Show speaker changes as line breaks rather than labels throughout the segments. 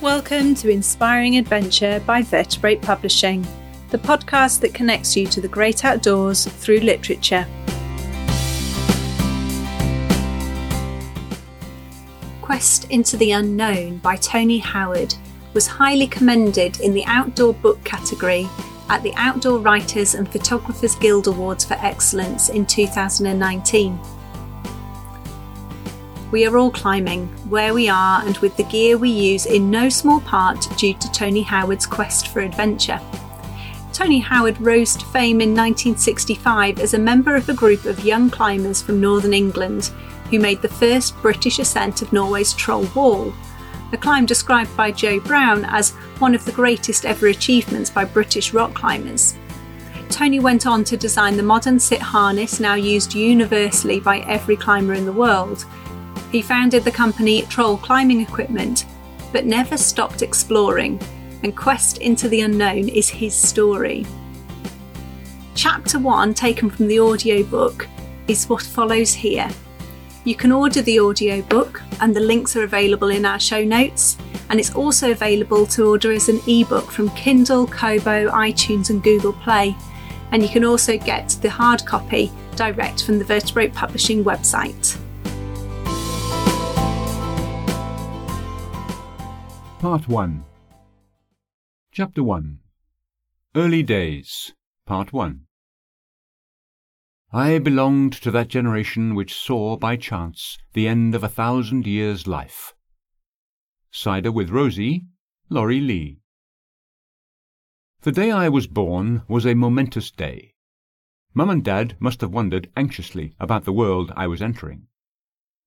Welcome to Inspiring Adventure by Vertebrate Publishing, the podcast that connects you to the great outdoors through literature. Quest into the Unknown by Tony Howard was highly commended in the outdoor book category at the Outdoor Writers and Photographers Guild Awards for Excellence in 2019. We are all climbing, where we are and with the gear we use in no small part due to Tony Howard's quest for adventure. Tony Howard rose to fame in 1965 as a member of a group of young climbers from northern England who made the first British ascent of Norway's Troll Wall, a climb described by Joe Brown as one of the greatest ever achievements by British rock climbers. Tony went on to design the modern sit harness now used universally by every climber in the world, he founded the company Troll Climbing Equipment, but never stopped exploring, and Quest into the Unknown is his story. Chapter 1, taken from the audiobook, is what follows here. You can order the audiobook, and the links are available in our show notes, and it's also available to order as an ebook from Kindle, Kobo, iTunes, and Google Play. And you can also get the hard copy direct from the Vertebrate Publishing website.
Part 1 Chapter 1 Early Days Part 1 I belonged to that generation which saw, by chance, the end of a thousand years' life. Cider with Rosie, Laurie Lee. The day I was born was a momentous day. Mum and Dad must have wondered anxiously about the world I was entering.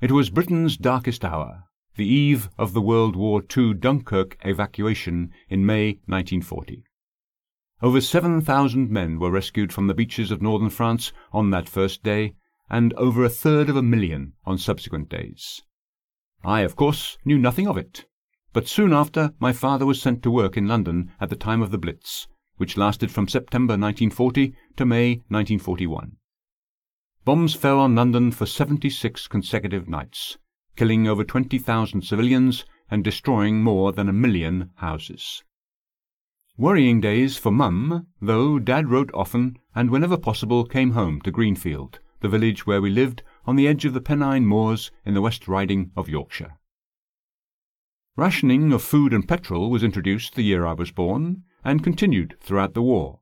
It was Britain's darkest hour, the eve of the World War II Dunkirk evacuation in May 1940. Over 7,000 men were rescued from the beaches of northern France on that first day, and over a third of a million on subsequent days. I, of course, knew nothing of it, but soon after my father was sent to work in London at the time of the Blitz, which lasted from September 1940 to May 1941. Bombs fell on London for 76 consecutive nights, killing over 20,000 civilians and destroying more than a million houses. Worrying days for Mum, though Dad wrote often and whenever possible came home to Greenfield, the village where we lived on the edge of the Pennine Moors in the West Riding of Yorkshire. Rationing of food and petrol was introduced the year I was born, and continued throughout the war.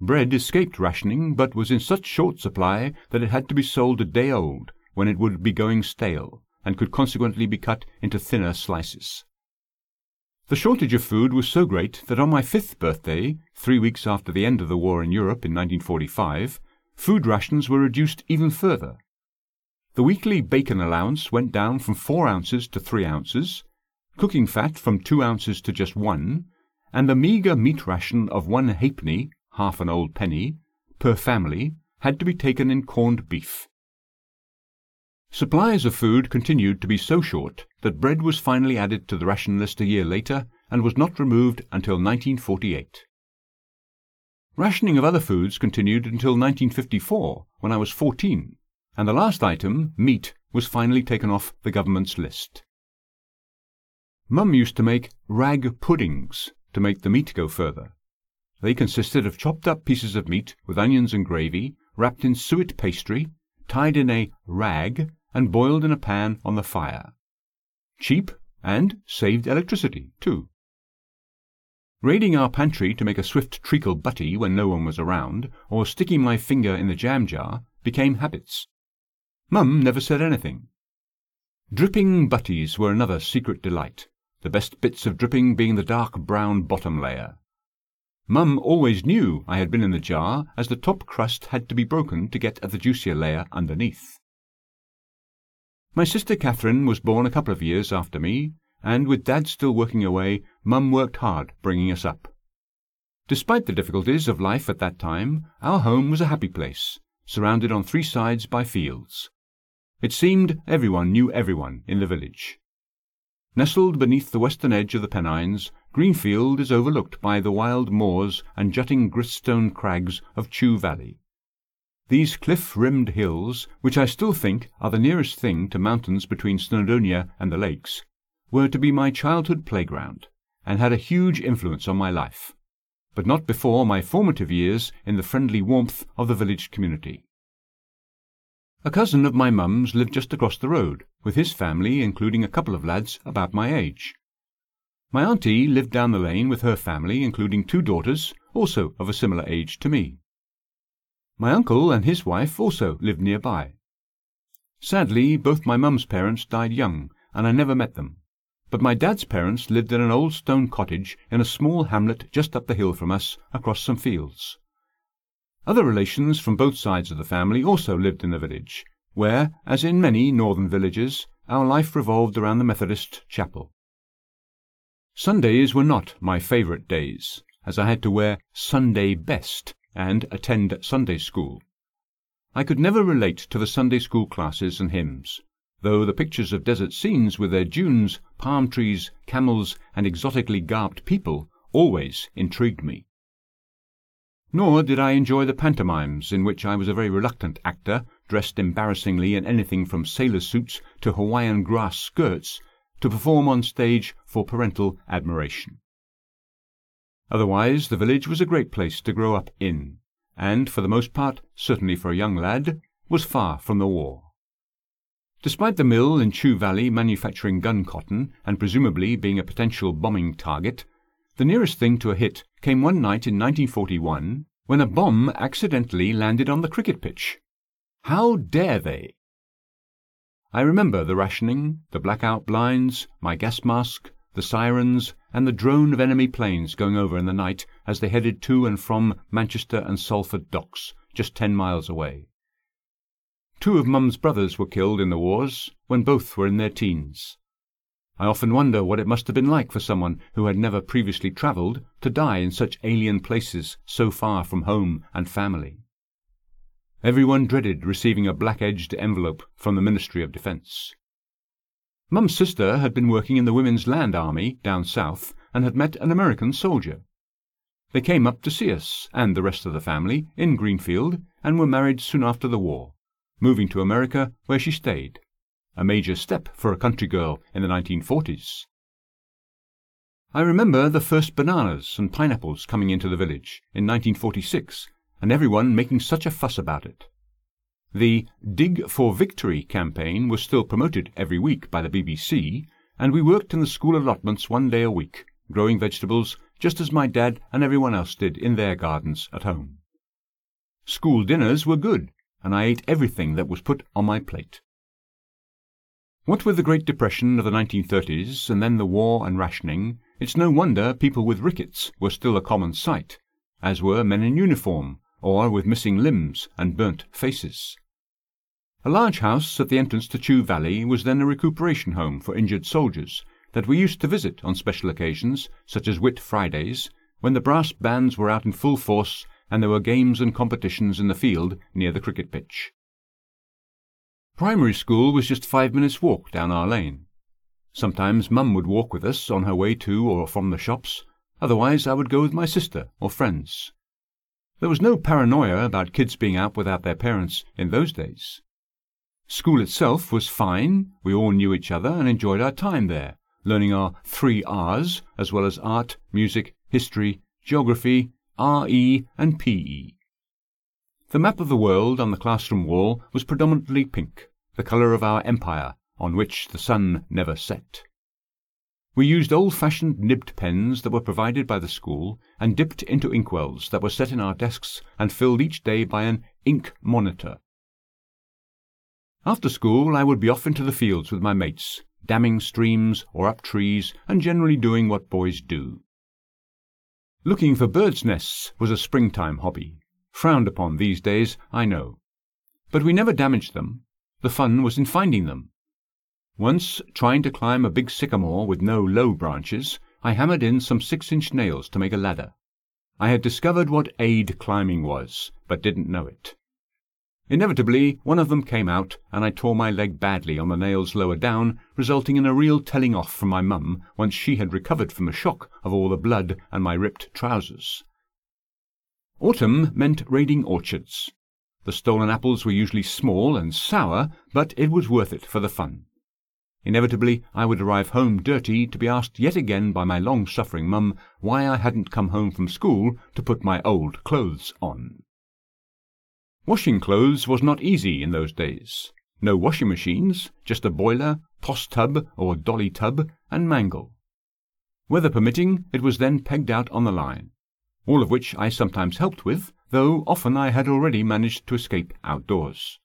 Bread escaped rationing, but was in such short supply that it had to be sold a day old, when it would be going stale, and could consequently be cut into thinner slices. The shortage of food was so great that on my fifth birthday, three weeks after the end of the war in Europe in 1945, food rations were reduced even further. The weekly bacon allowance went down from four ounces to three ounces, cooking fat from two ounces to just one, and the meagre meat ration of one halfpenny, half an old penny, per family had to be taken in corned beef. Supplies of food continued to be so short that bread was finally added to the ration list a year later and was not removed until 1948. Rationing of other foods continued until 1954, when I was 14, and the last item, meat, was finally taken off the government's list. Mum used to make rag puddings to make the meat go further. They consisted of chopped up pieces of meat with onions and gravy, wrapped in suet pastry, tied in a rag, and boiled in a pan on the fire. Cheap and saved electricity, too. Raiding our pantry to make a swift treacle butty when no one was around, or sticking my finger in the jam jar, became habits. Mum never said anything. Dripping butties were another secret delight, the best bits of dripping being the dark brown bottom layer. Mum always knew I had been in the jar, as the top crust had to be broken to get at the juicier layer underneath. My sister Catherine was born a couple of years after me, and with Dad still working away, Mum worked hard bringing us up. Despite the difficulties of life at that time, our home was a happy place, surrounded on three sides by fields. It seemed everyone knew everyone in the village. Nestled beneath the western edge of the Pennines, Greenfield is overlooked by the wild moors and jutting gritstone crags of Chew Valley. These cliff-rimmed hills, which I still think are the nearest thing to mountains between Snowdonia and the lakes, were to be my childhood playground, and had a huge influence on my life, but not before my formative years in the friendly warmth of the village community. A cousin of my mum's lived just across the road, with his family, including a couple of lads about my age. My auntie lived down the lane with her family, including two daughters, also of a similar age to me. My uncle and his wife also lived nearby. Sadly, both my mum's parents died young, and I never met them. But my dad's parents lived in an old stone cottage in a small hamlet just up the hill from us, across some fields. Other relations from both sides of the family also lived in the village, where, as in many northern villages, our life revolved around the Methodist chapel. Sundays were not my favourite days, as I had to wear Sunday best and attend Sunday school. I could never relate to the Sunday school classes and hymns, though the pictures of desert scenes with their dunes, palm trees, camels, and exotically garbed people always intrigued me. Nor did I enjoy the pantomimes in which I was a very reluctant actor, dressed embarrassingly in anything from sailor suits to Hawaiian grass skirts, to perform on stage for parental admiration. Otherwise, the village was a great place to grow up in, and, for the most part, certainly for a young lad, was far from the war. Despite the mill in Chew Valley manufacturing gun cotton and presumably being a potential bombing target, the nearest thing to a hit came one night in 1941 when a bomb accidentally landed on the cricket pitch. How dare they? I remember the rationing, the blackout blinds, my gas mask, the sirens, and the drone of enemy planes going over in the night as they headed to and from Manchester and Salford docks, just ten miles away. Two of Mum's brothers were killed in the wars when both were in their teens. I often wonder what it must have been like for someone who had never previously travelled to die in such alien places so far from home and family. Everyone dreaded receiving a black-edged envelope from the Ministry of Defence. Mum's sister had been working in the Women's Land Army down south and had met an American soldier. They came up to see us and the rest of the family in Greenfield and were married soon after the war, moving to America where she stayed, a major step for a country girl in the 1940s. I remember the first bananas and pineapples coming into the village in 1946 and everyone making such a fuss about it. The Dig for Victory campaign was still promoted every week by the BBC, and we worked in the school allotments one day a week, growing vegetables just as my dad and everyone else did in their gardens at home. School dinners were good, and I ate everything that was put on my plate. What with the Great Depression of the 1930s and then the war and rationing, it's no wonder people with rickets were still a common sight, as were men in uniform or with missing limbs and burnt faces. A large house at the entrance to Chew Valley was then a recuperation home for injured soldiers that we used to visit on special occasions, such as Whit Fridays, when the brass bands were out in full force and there were games and competitions in the field near the cricket pitch. Primary school was just five minutes' walk down our lane. Sometimes Mum would walk with us on her way to or from the shops, otherwise I would go with my sister or friends. There was no paranoia about kids being out without their parents in those days. School itself was fine, we all knew each other and enjoyed our time there, learning our three R's, as well as art, music, history, geography, RE, and PE. The map of the world on the classroom wall was predominantly pink, the colour of our empire, on which the sun never set. We used old-fashioned nibbed pens that were provided by the school and dipped into inkwells that were set in our desks and filled each day by an ink monitor. After school I would be off into the fields with my mates, damming streams or up trees and generally doing what boys do. Looking for birds' nests was a springtime hobby, frowned upon these days, I know. But we never damaged them. The fun was in finding them once, trying to climb a big sycamore with no low branches, I hammered in some six-inch nails to make a ladder. I had discovered what aid climbing was, but didn't know it. Inevitably, one of them came out, and I tore my leg badly on the nails lower down, resulting in a real telling off from my mum once she had recovered from the shock of all the blood and my ripped trousers. Autumn meant raiding orchards. The stolen apples were usually small and sour, but it was worth it for the fun. Inevitably, I would arrive home dirty to be asked yet again by my long suffering mum why I hadn't come home from school to put my old clothes on. Washing clothes was not easy in those days. No washing machines, just a boiler, Toss tub or dolly tub, and mangle. Weather permitting, it was then pegged out on the line, all of which I sometimes helped with, though often I had already managed to escape outdoors.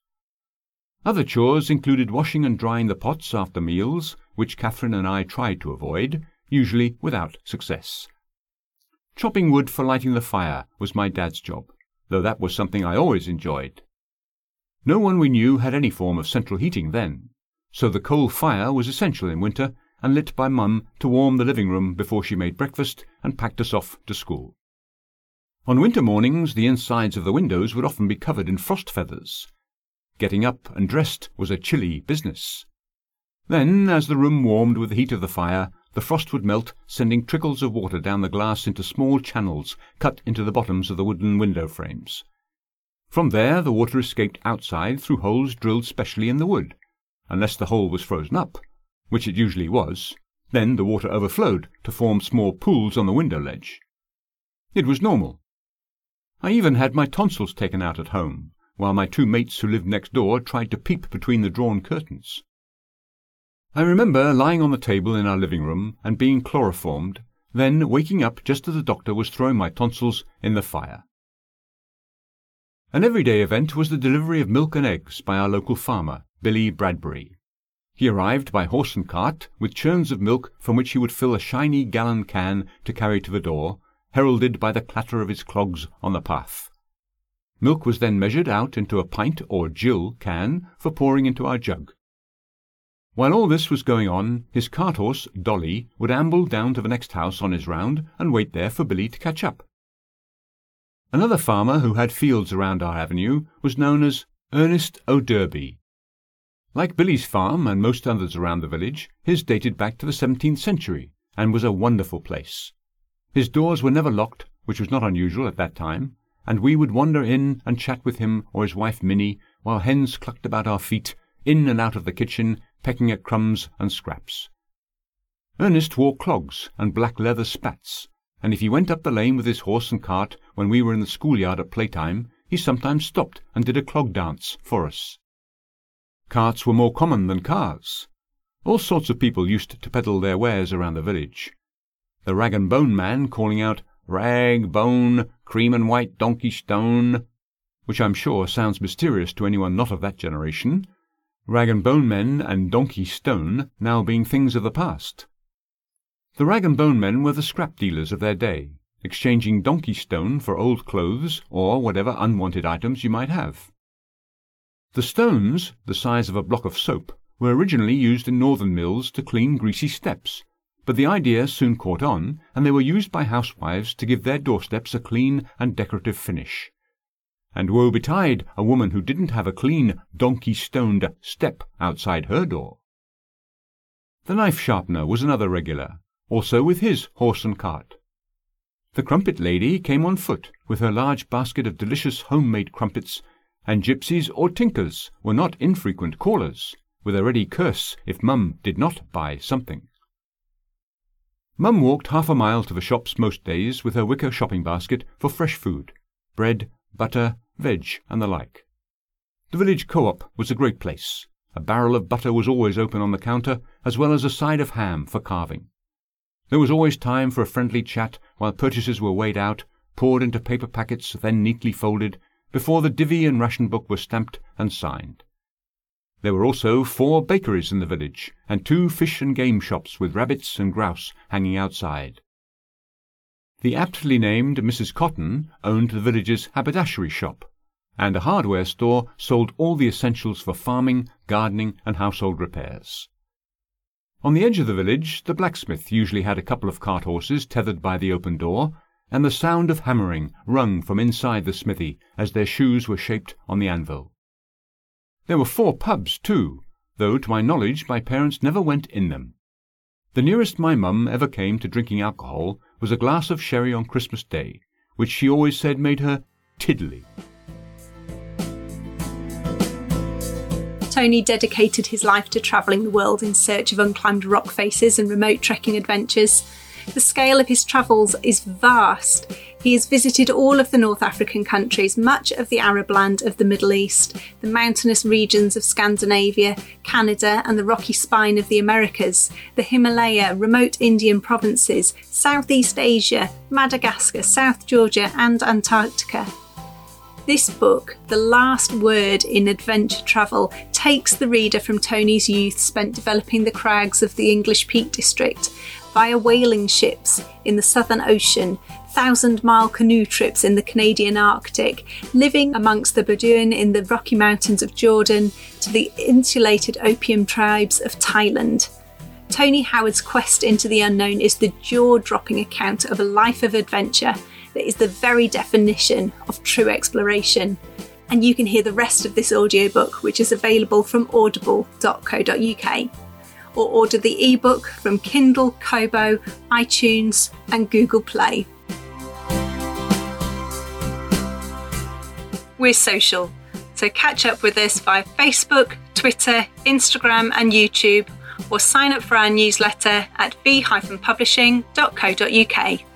Other chores included washing and drying the pots after meals, which Catherine and I tried to avoid, usually without success. Chopping wood for lighting the fire was my dad's job, though that was something I always enjoyed. No one we knew had any form of central heating then, so the coal fire was essential in winter and lit by Mum to warm the living room before she made breakfast and packed us off to school. On winter mornings the insides of the windows would often be covered in frost feathers. Getting up and dressed was a chilly business. Then, as the room warmed with the heat of the fire, the frost would melt, sending trickles of water down the glass into small channels cut into the bottoms of the wooden window frames. From there the water escaped outside through holes drilled specially in the wood, unless the hole was frozen up, which it usually was. Then the water overflowed to form small pools on the window ledge. It was normal. I even had my tonsils taken out at home, while my two mates who lived next door tried to peep between the drawn curtains. I remember lying on the table in our living room and being chloroformed, then waking up just as the doctor was throwing my tonsils in the fire. An everyday event was the delivery of milk and eggs by our local farmer, Billy Bradbury. He arrived by horse and cart with churns of milk from which he would fill a shiny gallon can to carry to the door, heralded by the clatter of his clogs on the path. Milk was then measured out into a pint or gill can for pouring into our jug. While all this was going on, his cart horse, Dolly, would amble down to the next house on his round and wait there for Billy to catch up. Another farmer who had fields around our avenue was known as Ernest O'Derby. Like Billy's farm and most others around the village, his dated back to the seventeenth century, and was a wonderful place. His doors were never locked, which was not unusual at that time, and we would wander in and chat with him or his wife Minnie, while hens clucked about our feet, in and out of the kitchen, pecking at crumbs and scraps. Ernest wore clogs and black leather spats, and if he went up the lane with his horse and cart when we were in the schoolyard at playtime, he sometimes stopped and did a clog dance for us. Carts were more common than cars. All sorts of people used to peddle their wares around the village. The rag and bone man calling out, Rag, bone, cream and white donkey stone, which I'm sure sounds mysterious to anyone not of that generation, rag and bone men and donkey stone now being things of the past. The rag and bone men were the scrap dealers of their day, exchanging donkey stone for old clothes or whatever unwanted items you might have. The stones, the size of a block of soap, were originally used in northern mills to clean greasy steps, but the idea soon caught on, and they were used by housewives to give their doorsteps a clean and decorative finish. And woe betide a woman who didn't have a clean, donkey-stoned step outside her door. The knife sharpener was another regular, also with his horse and cart. The crumpet lady came on foot with her large basket of delicious home-made crumpets and gypsies or tinkers were not infrequent callers, with a ready curse if Mum did not buy something. Mum walked half a mile to the shops most days with her wicker shopping basket for fresh food, bread, butter, veg, and the like. The village co-op was a great place. A barrel of butter was always open on the counter, as well as a side of ham for carving. There was always time for a friendly chat while purchases were weighed out, poured into paper packets, then neatly folded, before the divvy and ration book were stamped and signed. There were also four bakeries in the village, and two fish and game shops with rabbits and grouse hanging outside. The aptly named Mrs. Cotton owned the village's haberdashery shop, and a hardware store sold all the essentials for farming, gardening, and household repairs. On the edge of the village, the blacksmith usually had a couple of cart horses tethered by the open door, and the sound of hammering rung from inside the smithy as their shoes were shaped on the anvil. There were four pubs, too, though to my knowledge my parents never went in them. The nearest my mum ever came to drinking alcohol was a glass of sherry on Christmas Day, which she always said made her tiddly.
Tony dedicated his life to travelling the world in search of unclimbed rock faces and remote trekking adventures. The scale of his travels is vast. He has visited all of the North African countries, much of the Arab land of the Middle East, the mountainous regions of Scandinavia, Canada, and the rocky spine of the Americas, the Himalaya, remote Indian provinces, Southeast Asia, Madagascar, South Georgia, and Antarctica. This book, The Last Word in Adventure Travel, takes the reader from Tony's youth spent developing the crags of the English Peak District via whaling ships in the Southern Ocean, thousand mile canoe trips in the Canadian Arctic, living amongst the Bedouin in the Rocky Mountains of Jordan, to the insulated opium tribes of Thailand. Tony Howard's quest into the unknown is the jaw dropping account of a life of adventure that is the very definition of true exploration. And you can hear the rest of this audiobook, which is available from audible.co.uk, or order the ebook from Kindle, Kobo, iTunes, and Google Play. We're social, so catch up with us via Facebook, Twitter, Instagram, and YouTube, or sign up for our newsletter at v-publishing.co.uk.